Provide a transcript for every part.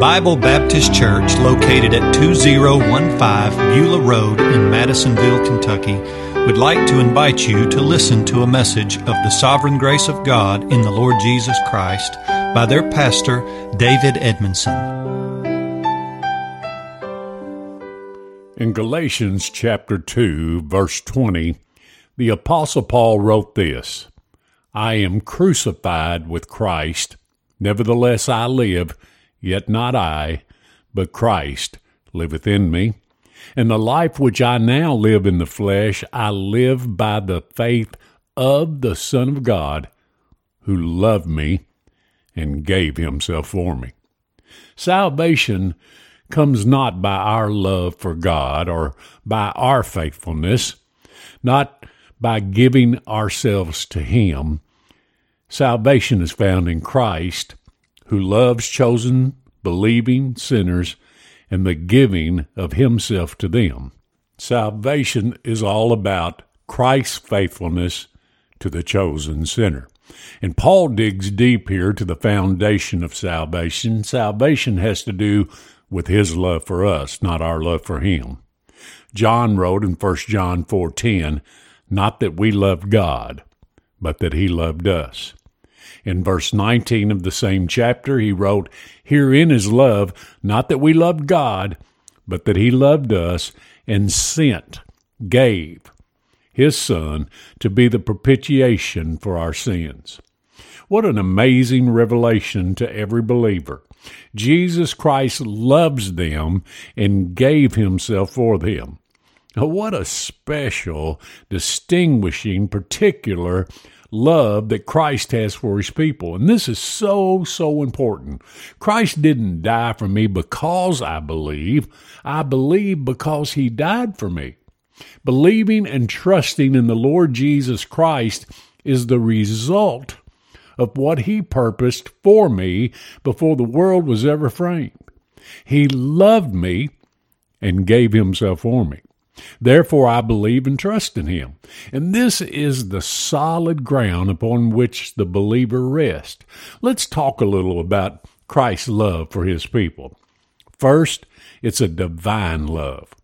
Bible Baptist Church, located at 2015 Beulah Road in Madisonville, Kentucky, would like to invite you to listen to a message of the sovereign grace of God in the Lord Jesus Christ by their pastor, David Edmondson. In Galatians chapter 2, verse 20, the Apostle Paul wrote this I am crucified with Christ, nevertheless I live Yet not I, but Christ liveth in me. And the life which I now live in the flesh, I live by the faith of the Son of God, who loved me and gave himself for me. Salvation comes not by our love for God or by our faithfulness, not by giving ourselves to Him. Salvation is found in Christ who loves chosen, believing sinners and the giving of himself to them. Salvation is all about Christ's faithfulness to the chosen sinner. And Paul digs deep here to the foundation of salvation. Salvation has to do with his love for us, not our love for him. John wrote in 1 John 4:10, not that we loved God, but that he loved us. In verse 19 of the same chapter, he wrote, Herein is love, not that we loved God, but that he loved us and sent, gave his Son to be the propitiation for our sins. What an amazing revelation to every believer. Jesus Christ loves them and gave himself for them. What a special, distinguishing, particular love that Christ has for his people. And this is so, so important. Christ didn't die for me because I believe. I believe because he died for me. Believing and trusting in the Lord Jesus Christ is the result of what he purposed for me before the world was ever framed. He loved me and gave himself for me. Therefore, I believe and trust in him. And this is the solid ground upon which the believer rests. Let's talk a little about Christ's love for his people. First, it's a divine love.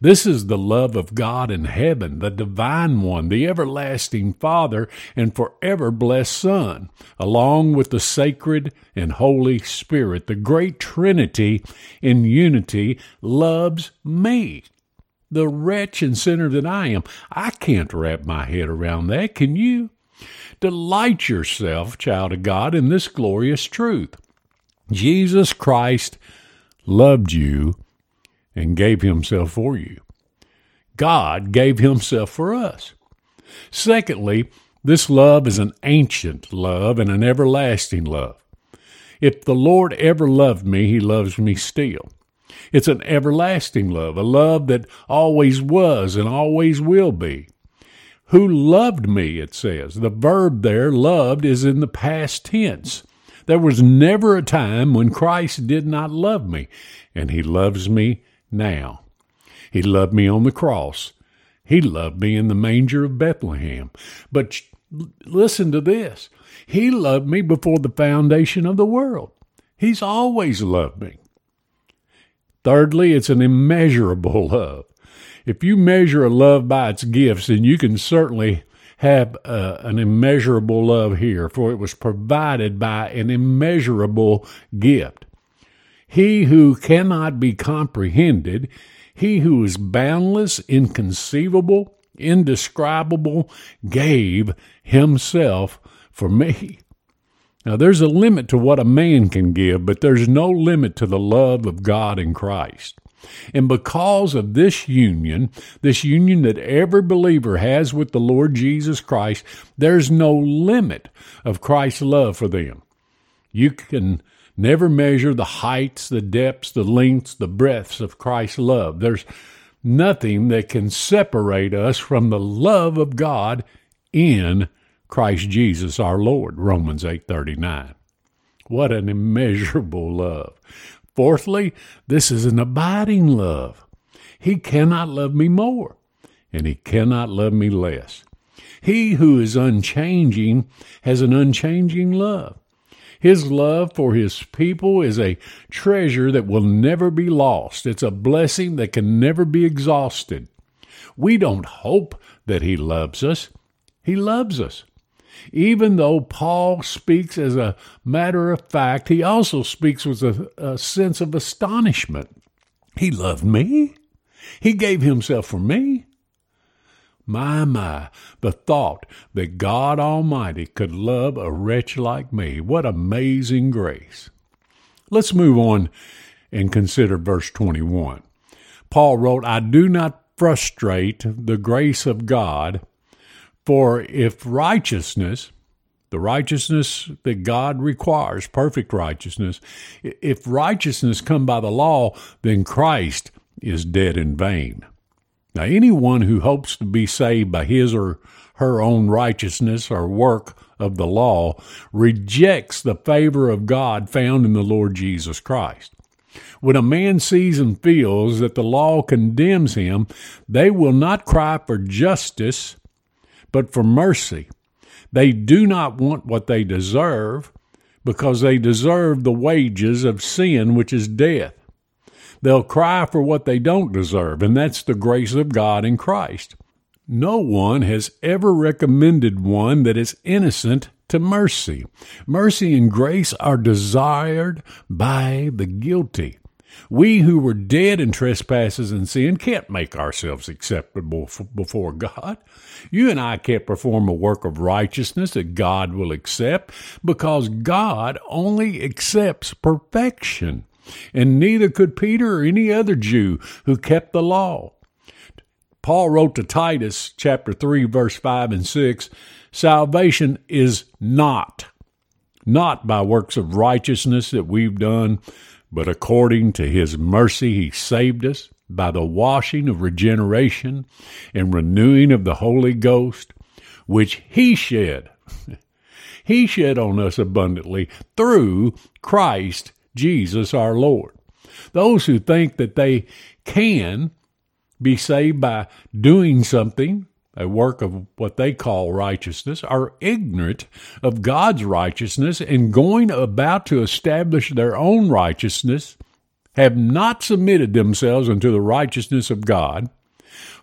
This is the love of God in heaven, the divine one, the everlasting Father and forever blessed Son, along with the sacred and Holy Spirit. The great Trinity in unity loves me the wretch and sinner that I am. I can't wrap my head around that. Can you? Delight yourself, child of God, in this glorious truth. Jesus Christ loved you and gave himself for you. God gave himself for us. Secondly, this love is an ancient love and an everlasting love. If the Lord ever loved me, he loves me still. It's an everlasting love, a love that always was and always will be. Who loved me, it says. The verb there, loved, is in the past tense. There was never a time when Christ did not love me, and He loves me now. He loved me on the cross. He loved me in the manger of Bethlehem. But listen to this He loved me before the foundation of the world. He's always loved me. Thirdly, it's an immeasurable love. If you measure a love by its gifts, then you can certainly have uh, an immeasurable love here, for it was provided by an immeasurable gift. He who cannot be comprehended, he who is boundless, inconceivable, indescribable, gave himself for me. Now, there's a limit to what a man can give, but there's no limit to the love of God in Christ. And because of this union, this union that every believer has with the Lord Jesus Christ, there's no limit of Christ's love for them. You can never measure the heights, the depths, the lengths, the breadths of Christ's love. There's nothing that can separate us from the love of God in Christ Jesus our Lord, Romans 8:39. What an immeasurable love. Fourthly, this is an abiding love. He cannot love me more, and he cannot love me less. He who is unchanging has an unchanging love. His love for His people is a treasure that will never be lost. It's a blessing that can never be exhausted. We don't hope that He loves us, He loves us. Even though Paul speaks as a matter of fact, he also speaks with a, a sense of astonishment. He loved me. He gave himself for me. My, my, the thought that God Almighty could love a wretch like me. What amazing grace. Let's move on and consider verse 21. Paul wrote, I do not frustrate the grace of God, for if righteousness, the righteousness that God requires, perfect righteousness, if righteousness come by the law, then Christ is dead in vain. Now, anyone who hopes to be saved by his or her own righteousness or work of the law rejects the favor of God found in the Lord Jesus Christ. When a man sees and feels that the law condemns him, they will not cry for justice, but for mercy. They do not want what they deserve, because they deserve the wages of sin, which is death. They'll cry for what they don't deserve, and that's the grace of God in Christ. No one has ever recommended one that is innocent to mercy. Mercy and grace are desired by the guilty. We who were dead in trespasses and sin can't make ourselves acceptable before God. You and I can't perform a work of righteousness that God will accept because God only accepts perfection and neither could Peter or any other Jew who kept the law. Paul wrote to Titus chapter 3 verse 5 and 6, salvation is not not by works of righteousness that we've done, but according to his mercy he saved us by the washing of regeneration and renewing of the Holy Ghost, which he shed. he shed on us abundantly through Christ Jesus our Lord. Those who think that they can be saved by doing something, a work of what they call righteousness, are ignorant of God's righteousness and going about to establish their own righteousness, have not submitted themselves unto the righteousness of God.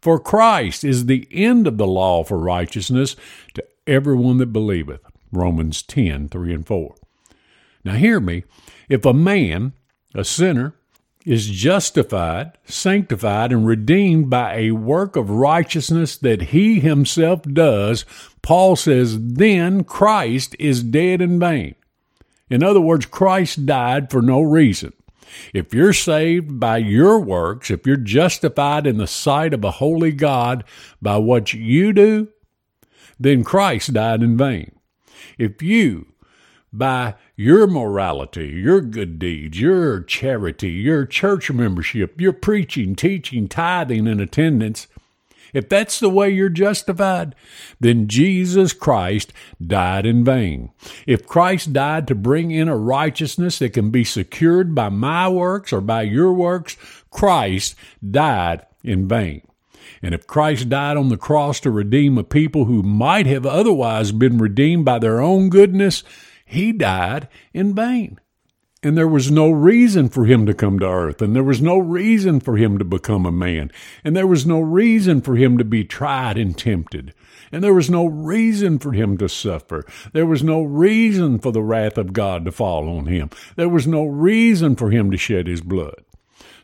For Christ is the end of the law for righteousness to everyone that believeth. Romans 10 3 and 4. Now, hear me. If a man, a sinner, is justified, sanctified, and redeemed by a work of righteousness that he himself does, Paul says, then Christ is dead in vain. In other words, Christ died for no reason. If you're saved by your works, if you're justified in the sight of a holy God by what you do, then Christ died in vain. If you by your morality, your good deeds, your charity, your church membership, your preaching, teaching, tithing, and attendance, if that's the way you're justified, then Jesus Christ died in vain. If Christ died to bring in a righteousness that can be secured by my works or by your works, Christ died in vain. And if Christ died on the cross to redeem a people who might have otherwise been redeemed by their own goodness, he died in vain. And there was no reason for him to come to earth, and there was no reason for him to become a man, and there was no reason for him to be tried and tempted, and there was no reason for him to suffer. There was no reason for the wrath of God to fall on him. There was no reason for him to shed his blood.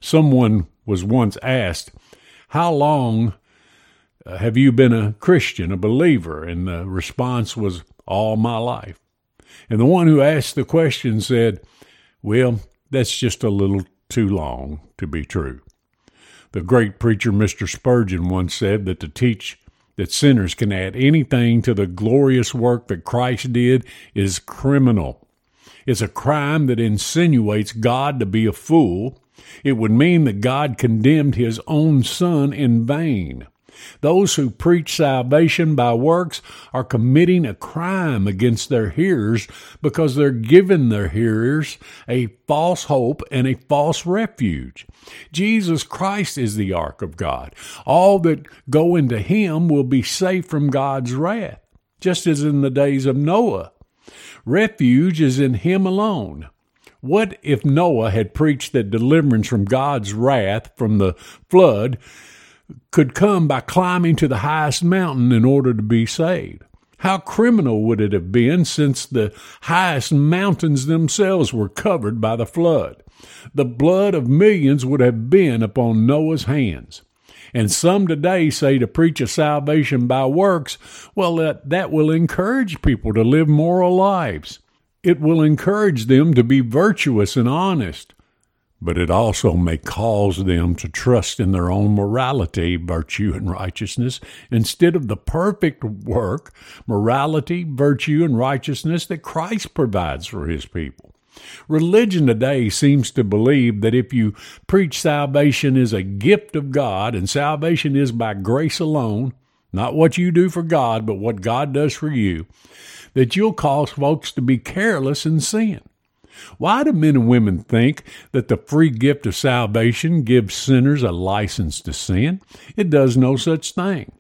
Someone was once asked, How long uh, have you been a Christian, a believer? And the response was, All my life. And the one who asked the question said, Well, that's just a little too long to be true. The great preacher Mr. Spurgeon once said that to teach that sinners can add anything to the glorious work that Christ did is criminal. It's a crime that insinuates God to be a fool. It would mean that God condemned his own son in vain. Those who preach salvation by works are committing a crime against their hearers because they're giving their hearers a false hope and a false refuge. Jesus Christ is the ark of God. All that go into him will be safe from God's wrath, just as in the days of Noah. Refuge is in Him alone. What if Noah had preached that deliverance from God's wrath from the flood could come by climbing to the highest mountain in order to be saved? How criminal would it have been since the highest mountains themselves were covered by the flood? The blood of millions would have been upon Noah's hands. And some today say to preach a salvation by works, well, that, that will encourage people to live moral lives. It will encourage them to be virtuous and honest. But it also may cause them to trust in their own morality, virtue, and righteousness instead of the perfect work, morality, virtue, and righteousness that Christ provides for his people. Religion today seems to believe that if you preach salvation is a gift of God and salvation is by grace alone, not what you do for God, but what God does for you, that you'll cause folks to be careless in sin. Why do men and women think that the free gift of salvation gives sinners a license to sin? It does no such thing.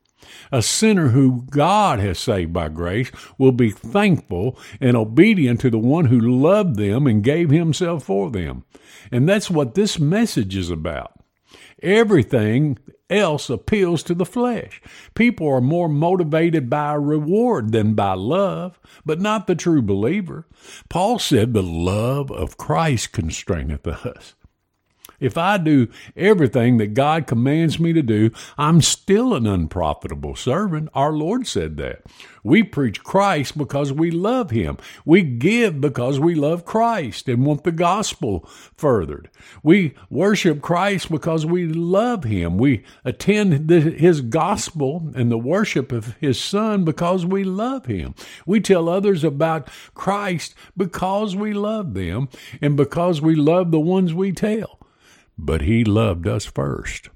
A sinner who God has saved by grace will be thankful and obedient to the one who loved them and gave himself for them. And that's what this message is about. Everything else appeals to the flesh. People are more motivated by reward than by love, but not the true believer. Paul said, The love of Christ constraineth us. If I do everything that God commands me to do, I'm still an unprofitable servant. Our Lord said that. We preach Christ because we love Him. We give because we love Christ and want the gospel furthered. We worship Christ because we love Him. We attend the, His gospel and the worship of His Son because we love Him. We tell others about Christ because we love them and because we love the ones we tell but he loved us first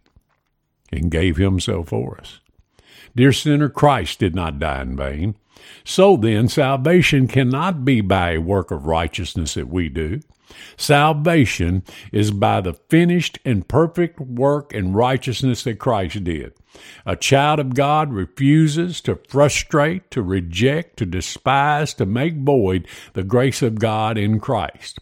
and gave himself for us. Dear sinner, Christ did not die in vain. So then, salvation cannot be by a work of righteousness that we do. Salvation is by the finished and perfect work and righteousness that Christ did. A child of God refuses to frustrate, to reject, to despise, to make void the grace of God in Christ.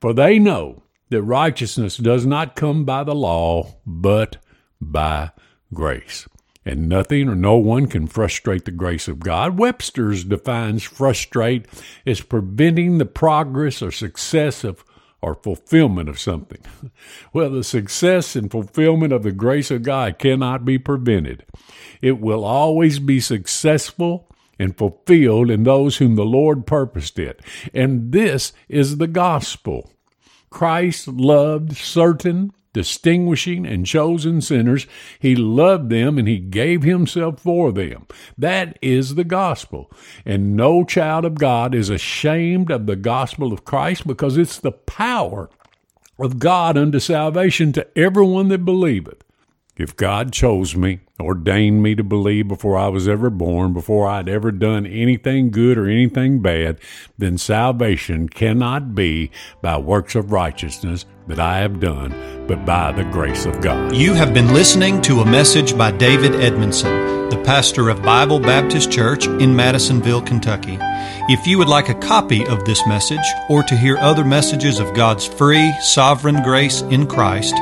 For they know that righteousness does not come by the law, but by grace. And nothing or no one can frustrate the grace of God. Webster's defines frustrate as preventing the progress or success of or fulfillment of something. Well, the success and fulfillment of the grace of God cannot be prevented. It will always be successful and fulfilled in those whom the Lord purposed it. And this is the gospel. Christ loved certain distinguishing and chosen sinners. He loved them and he gave himself for them. That is the gospel. And no child of God is ashamed of the gospel of Christ because it's the power of God unto salvation to everyone that believeth. If God chose me, ordained me to believe before I was ever born, before I'd ever done anything good or anything bad, then salvation cannot be by works of righteousness that I have done, but by the grace of God. You have been listening to a message by David Edmondson, the pastor of Bible Baptist Church in Madisonville, Kentucky. If you would like a copy of this message or to hear other messages of God's free, sovereign grace in Christ,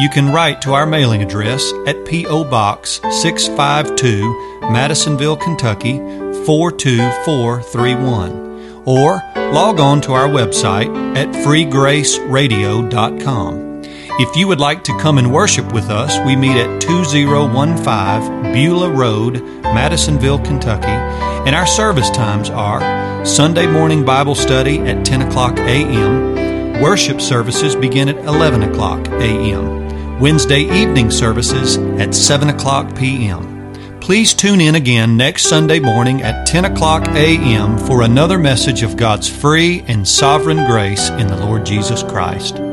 you can write to our mailing address at P.O. Box 652, Madisonville, Kentucky 42431, or log on to our website at freegraceradio.com. If you would like to come and worship with us, we meet at 2015 Beulah Road, Madisonville, Kentucky, and our service times are Sunday morning Bible study at 10 o'clock a.m. Worship services begin at 11 o'clock a.m. Wednesday evening services at 7 o'clock p.m. Please tune in again next Sunday morning at 10 o'clock a.m. for another message of God's free and sovereign grace in the Lord Jesus Christ.